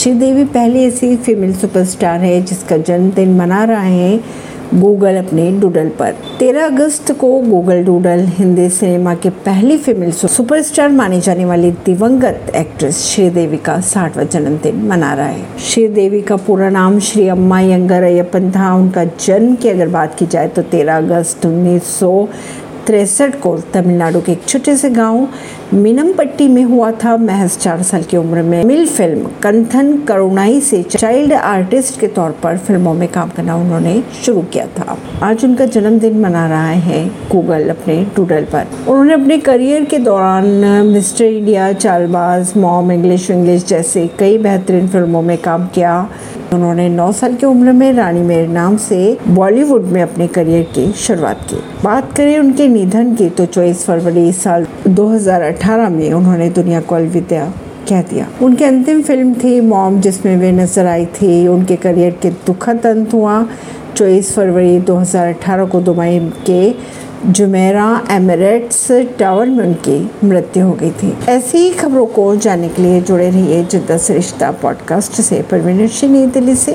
श्रीदेवी पहली ऐसी female superstar है जिसका जन्मदिन मना रहे हैं गूगल अपने डूडल पर। 13 अगस्त को गूगल डूडल हिंदी सिनेमा के पहली फीमेल सुपरस्टार मानी जाने वाली दिवंगत एक्ट्रेस श्रीदेवी का साठवा जन्मदिन मना रहा है। श्रीदेवी का पूरा नाम श्री अम्मा यंगर अयपन था। उनका जन्म की अगर बात की जाए तो 13 अगस्त उन्नीस तिरसठ को तमिलनाडु के एक छोटे से गाँव मीनमपट्टी में हुआ था। महज चार साल की उम्र में मिल फ़िल्म कंथन करुणाई से चाइल्ड आर्टिस्ट के तौर पर फ़िल्मों में काम करना उन्होंने शुरू किया था। आज उनका जन्मदिन मना रहा है गूगल अपने डूडल पर। उन्होंने अपने करियर के दौरान Mister India, Chaalbaaz, Mom, English English जैसे कई बेहतरीन फ़िल्मों में काम किया। उन्होंने 9 साल की उम्र में रानी मेरे नाम से बॉलीवुड में अपने करियर की शुरुआत की। बात करें उनके निधन की तो चौबीस फरवरी साल 2018 में उन्होंने दुनिया को अलविदा कह दिया। उनकी अंतिम फ़िल्म थी मॉम, जिसमें वे नज़र आई थी। उनके करियर के दुखद अंत हुआ। चौबीस फरवरी 2018 को दुबई के जुमेरा, एमरेट्स, टावर में उनकी मृत्यु हो गई थी। ऐसी खबरों को जानने के लिए जुड़े रहिए जिद्दा से रिश्ता पॉडकास्ट से। परवीन नई दिल्ली से।